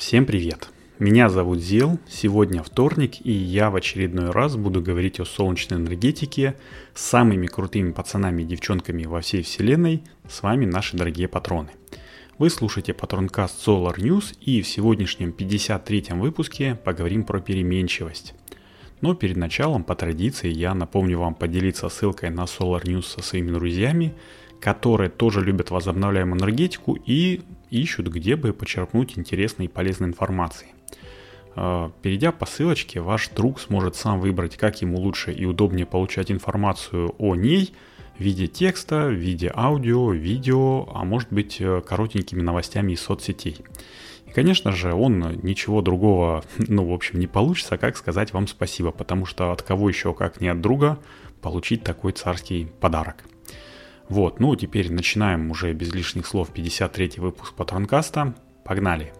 Всем привет! Меня зовут Зел, сегодня вторник, и я в очередной раз буду говорить о солнечной энергетике с самыми крутыми пацанами и девчонками во всей вселенной. С вами наши дорогие патроны. Вы слушаете патронкаст Solar News, и в сегодняшнем 53-м выпуске поговорим про переменчивость. Но перед началом, по традиции, я напомню вам поделиться ссылкой на Solar News со своими друзьями, которые тоже любят возобновляемую энергетику и ищут, где бы почерпнуть интересной и полезной информации. А, перейдя по ссылочке, ваш друг сможет сам выбрать, как ему лучше и удобнее получать информацию о ней в виде текста, в виде аудио, видео, а может быть э, коротенькими новостями из соцсетей. И, конечно же, он ничего другого, ну, в общем, не получится, как сказать вам спасибо, потому что от кого еще, как не от друга, получить такой царский подарок. Вот, ну теперь начинаем уже без лишних слов 53 выпуск Патронкаста. Погнали!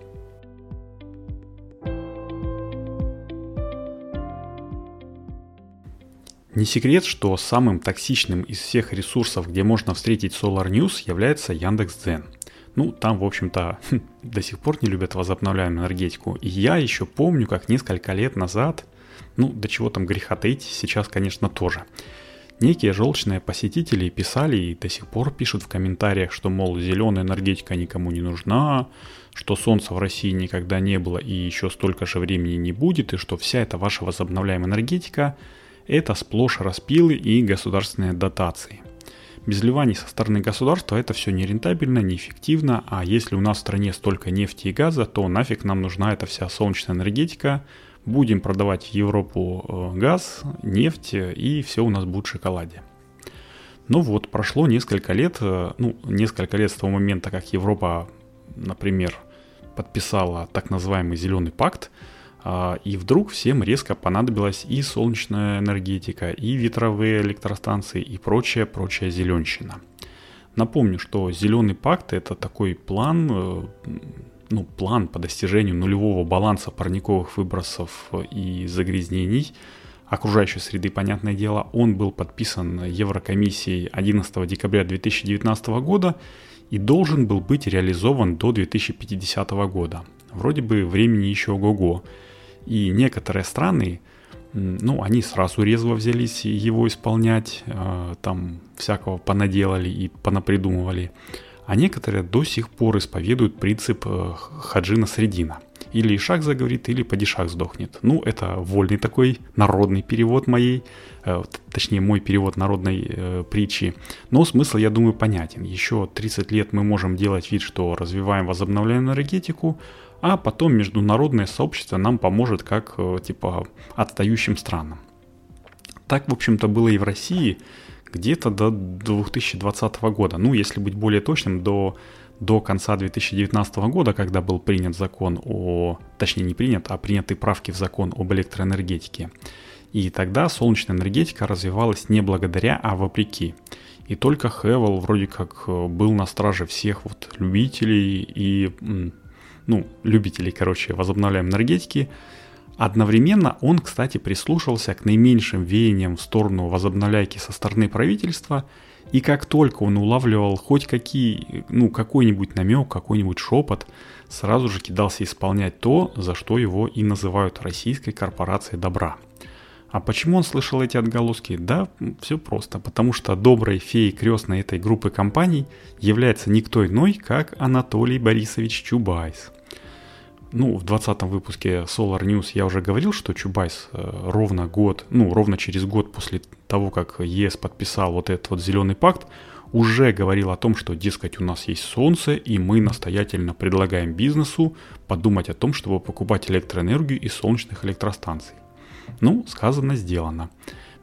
Не секрет, что самым токсичным из всех ресурсов, где можно встретить Solar News, является Яндекс.Дзен. Ну, там, в общем-то, до сих пор не любят возобновляемую энергетику. И я еще помню, как несколько лет назад, ну, до чего там греха таить, сейчас, конечно, тоже – Некие желчные посетители писали и до сих пор пишут в комментариях, что, мол, зеленая энергетика никому не нужна, что солнца в России никогда не было и еще столько же времени не будет, и что вся эта ваша возобновляемая энергетика – это сплошь распилы и государственные дотации. Без ливаний со стороны государства это все нерентабельно, неэффективно, а если у нас в стране столько нефти и газа, то нафиг нам нужна эта вся солнечная энергетика – будем продавать в Европу э, газ, нефть, и все у нас будет в шоколаде. Ну вот, прошло несколько лет, э, ну, несколько лет с того момента, как Европа, например, подписала так называемый Зеленый пакт, а, и вдруг всем резко понадобилась и солнечная энергетика, и ветровые электростанции, и прочая, прочая зеленщина. Напомню, что Зеленый пакт это такой план, э, ну, план по достижению нулевого баланса парниковых выбросов и загрязнений окружающей среды, понятное дело, он был подписан Еврокомиссией 11 декабря 2019 года и должен был быть реализован до 2050 года. Вроде бы времени еще ого-го. И некоторые страны, ну, они сразу резво взялись его исполнять, э, там всякого понаделали и понапридумывали а некоторые до сих пор исповедуют принцип э, хаджина средина. Или шаг заговорит, или падишах сдохнет. Ну, это вольный такой народный перевод моей, э, точнее, мой перевод народной э, притчи. Но смысл, я думаю, понятен. Еще 30 лет мы можем делать вид, что развиваем возобновляемую энергетику, а потом международное сообщество нам поможет как, типа, отстающим странам. Так, в общем-то, было и в России – где-то до 2020 года. Ну, если быть более точным, до, до конца 2019 года, когда был принят закон о... Точнее, не принят, а приняты правки в закон об электроэнергетике. И тогда солнечная энергетика развивалась не благодаря, а вопреки. И только Хевел вроде как э, был на страже всех вот любителей и, ну, любителей, короче, возобновляемой энергетики, Одновременно он, кстати, прислушался к наименьшим веяниям в сторону возобновляйки со стороны правительства, и как только он улавливал хоть какие, ну, какой-нибудь намек, какой-нибудь шепот, сразу же кидался исполнять то, за что его и называют российской корпорацией добра. А почему он слышал эти отголоски? Да, все просто. Потому что доброй феей крестной этой группы компаний является никто иной, как Анатолий Борисович Чубайс – ну, в 20 выпуске Solar News я уже говорил, что Чубайс э, ровно год, ну, ровно через год после того, как ЕС подписал вот этот вот зеленый пакт, уже говорил о том, что, дескать, у нас есть солнце, и мы настоятельно предлагаем бизнесу подумать о том, чтобы покупать электроэнергию из солнечных электростанций. Ну, сказано, сделано.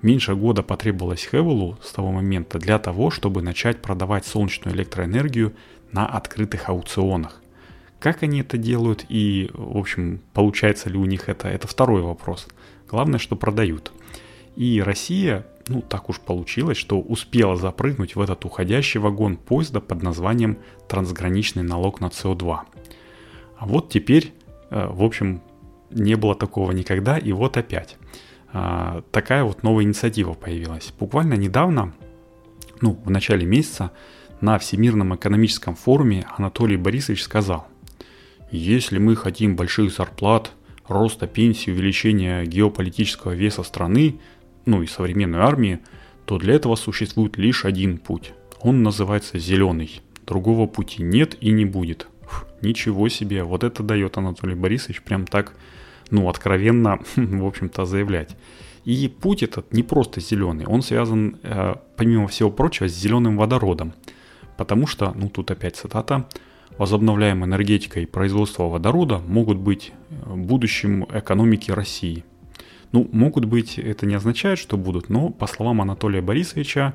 Меньше года потребовалось Хевелу с того момента для того, чтобы начать продавать солнечную электроэнергию на открытых аукционах. Как они это делают и, в общем, получается ли у них это, это второй вопрос. Главное, что продают. И Россия, ну так уж получилось, что успела запрыгнуть в этот уходящий вагон поезда под названием «Трансграничный налог на СО2». А вот теперь, э, в общем, не было такого никогда, и вот опять. А, такая вот новая инициатива появилась. Буквально недавно, ну, в начале месяца, на Всемирном экономическом форуме Анатолий Борисович сказал – Если мы хотим больших зарплат, роста пенсии, увеличения геополитического веса страны, ну и современной армии, то для этого существует лишь один путь. Он называется зеленый. Другого пути нет и не будет. Фу, ничего себе, вот это дает Анатолий Борисович прям так, ну, откровенно, в общем-то, заявлять. И путь этот не просто зеленый, он связан, э, помимо всего прочего, с зеленым водородом. Потому что, ну тут опять цитата, возобновляемая энергетика и производство водорода могут быть э, будущим экономики России. Ну, могут быть, это не означает, что будут, но, по словам Анатолия Борисовича,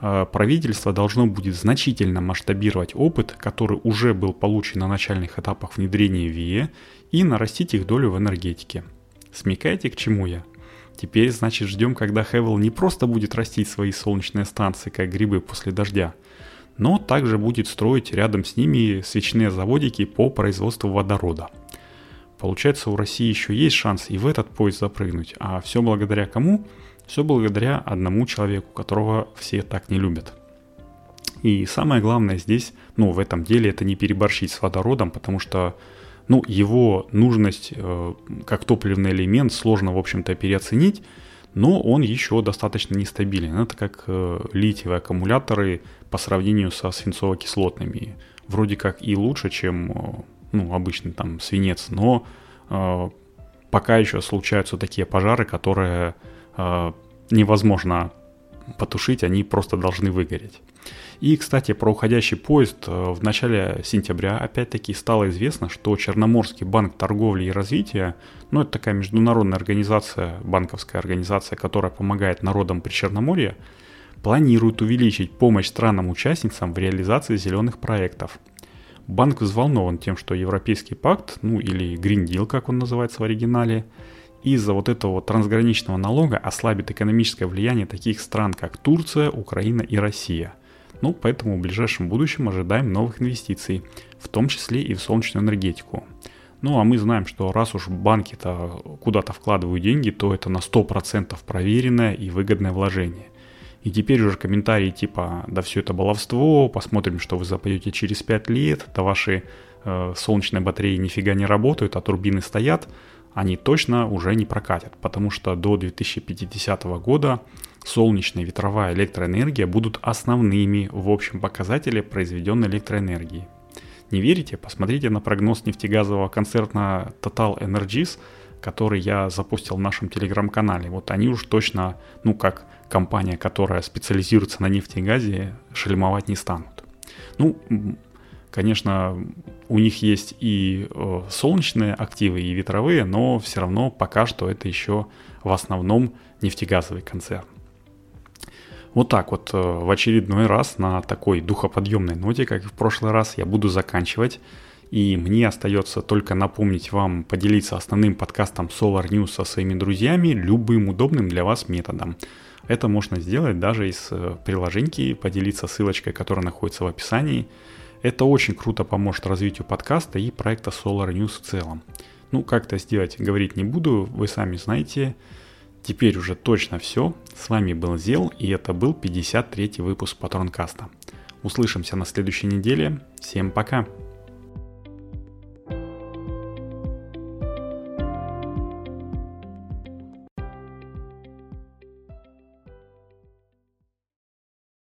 э, правительство должно будет значительно масштабировать опыт, который уже был получен на начальных этапах внедрения ВИЭ, и нарастить их долю в энергетике. Смекаете, к чему я? Теперь, значит, ждем, когда Хевел не просто будет растить свои солнечные станции, как грибы после дождя, но также будет строить рядом с ними свечные заводики по производству водорода. Получается, у России еще есть шанс и в этот поезд запрыгнуть, а все благодаря кому? Все благодаря одному человеку, которого все так не любят. И самое главное здесь, ну, в этом деле, это не переборщить с водородом, потому что, ну, его нужность э, как топливный элемент сложно, в общем-то, переоценить, но он еще достаточно нестабилен. Это как э, литиевые аккумуляторы по сравнению со свинцово-кислотными. Вроде как и лучше, чем э, ну, обычный там свинец, но э, пока еще случаются такие пожары, которые э, невозможно потушить, они просто должны выгореть. И, кстати, про уходящий поезд. Э, в начале сентября опять-таки стало известно, что Черноморский банк торговли и развития, ну это такая международная организация, банковская организация, которая помогает народам при Черноморье, планирует увеличить помощь странам-участницам в реализации зеленых проектов. Банк взволнован тем, что Европейский пакт, ну или Green Deal, как он называется в оригинале, из-за вот этого трансграничного налога ослабит экономическое влияние таких стран, как Турция, Украина и Россия. Ну, поэтому в ближайшем будущем ожидаем новых инвестиций, в том числе и в солнечную энергетику. Ну, а мы знаем, что раз уж банки-то куда-то вкладывают деньги, то это на 100% проверенное и выгодное вложение. И теперь уже комментарии типа «да все это баловство», «посмотрим, что вы запоете через 5 лет», «да ваши э, солнечные батареи нифига не работают, а турбины стоят», они точно уже не прокатят, потому что до 2050 года солнечная ветровая электроэнергия будут основными в общем показателе произведенной электроэнергии. Не верите? Посмотрите на прогноз нефтегазового концерна Total Energies, который я запустил в нашем телеграм-канале. Вот они уж точно, ну как компания, которая специализируется на нефти и газе, шельмовать не станут. Ну, конечно, у них есть и э, солнечные активы, и ветровые, но все равно пока что это еще в основном нефтегазовый концерн. Вот так вот э, в очередной раз на такой духоподъемной ноте, как и в прошлый раз, я буду заканчивать. И мне остается только напомнить вам поделиться основным подкастом Solar News со своими друзьями любым удобным для вас методом. Это можно сделать даже из э, приложеньки, поделиться ссылочкой, которая находится в описании. Это очень круто поможет развитию подкаста и проекта Solar News в целом. Ну, как это сделать, говорить не буду, вы сами знаете. Теперь уже точно все. С вами был Зел, и это был 53 выпуск Патронкаста. Услышимся на следующей неделе. Всем пока!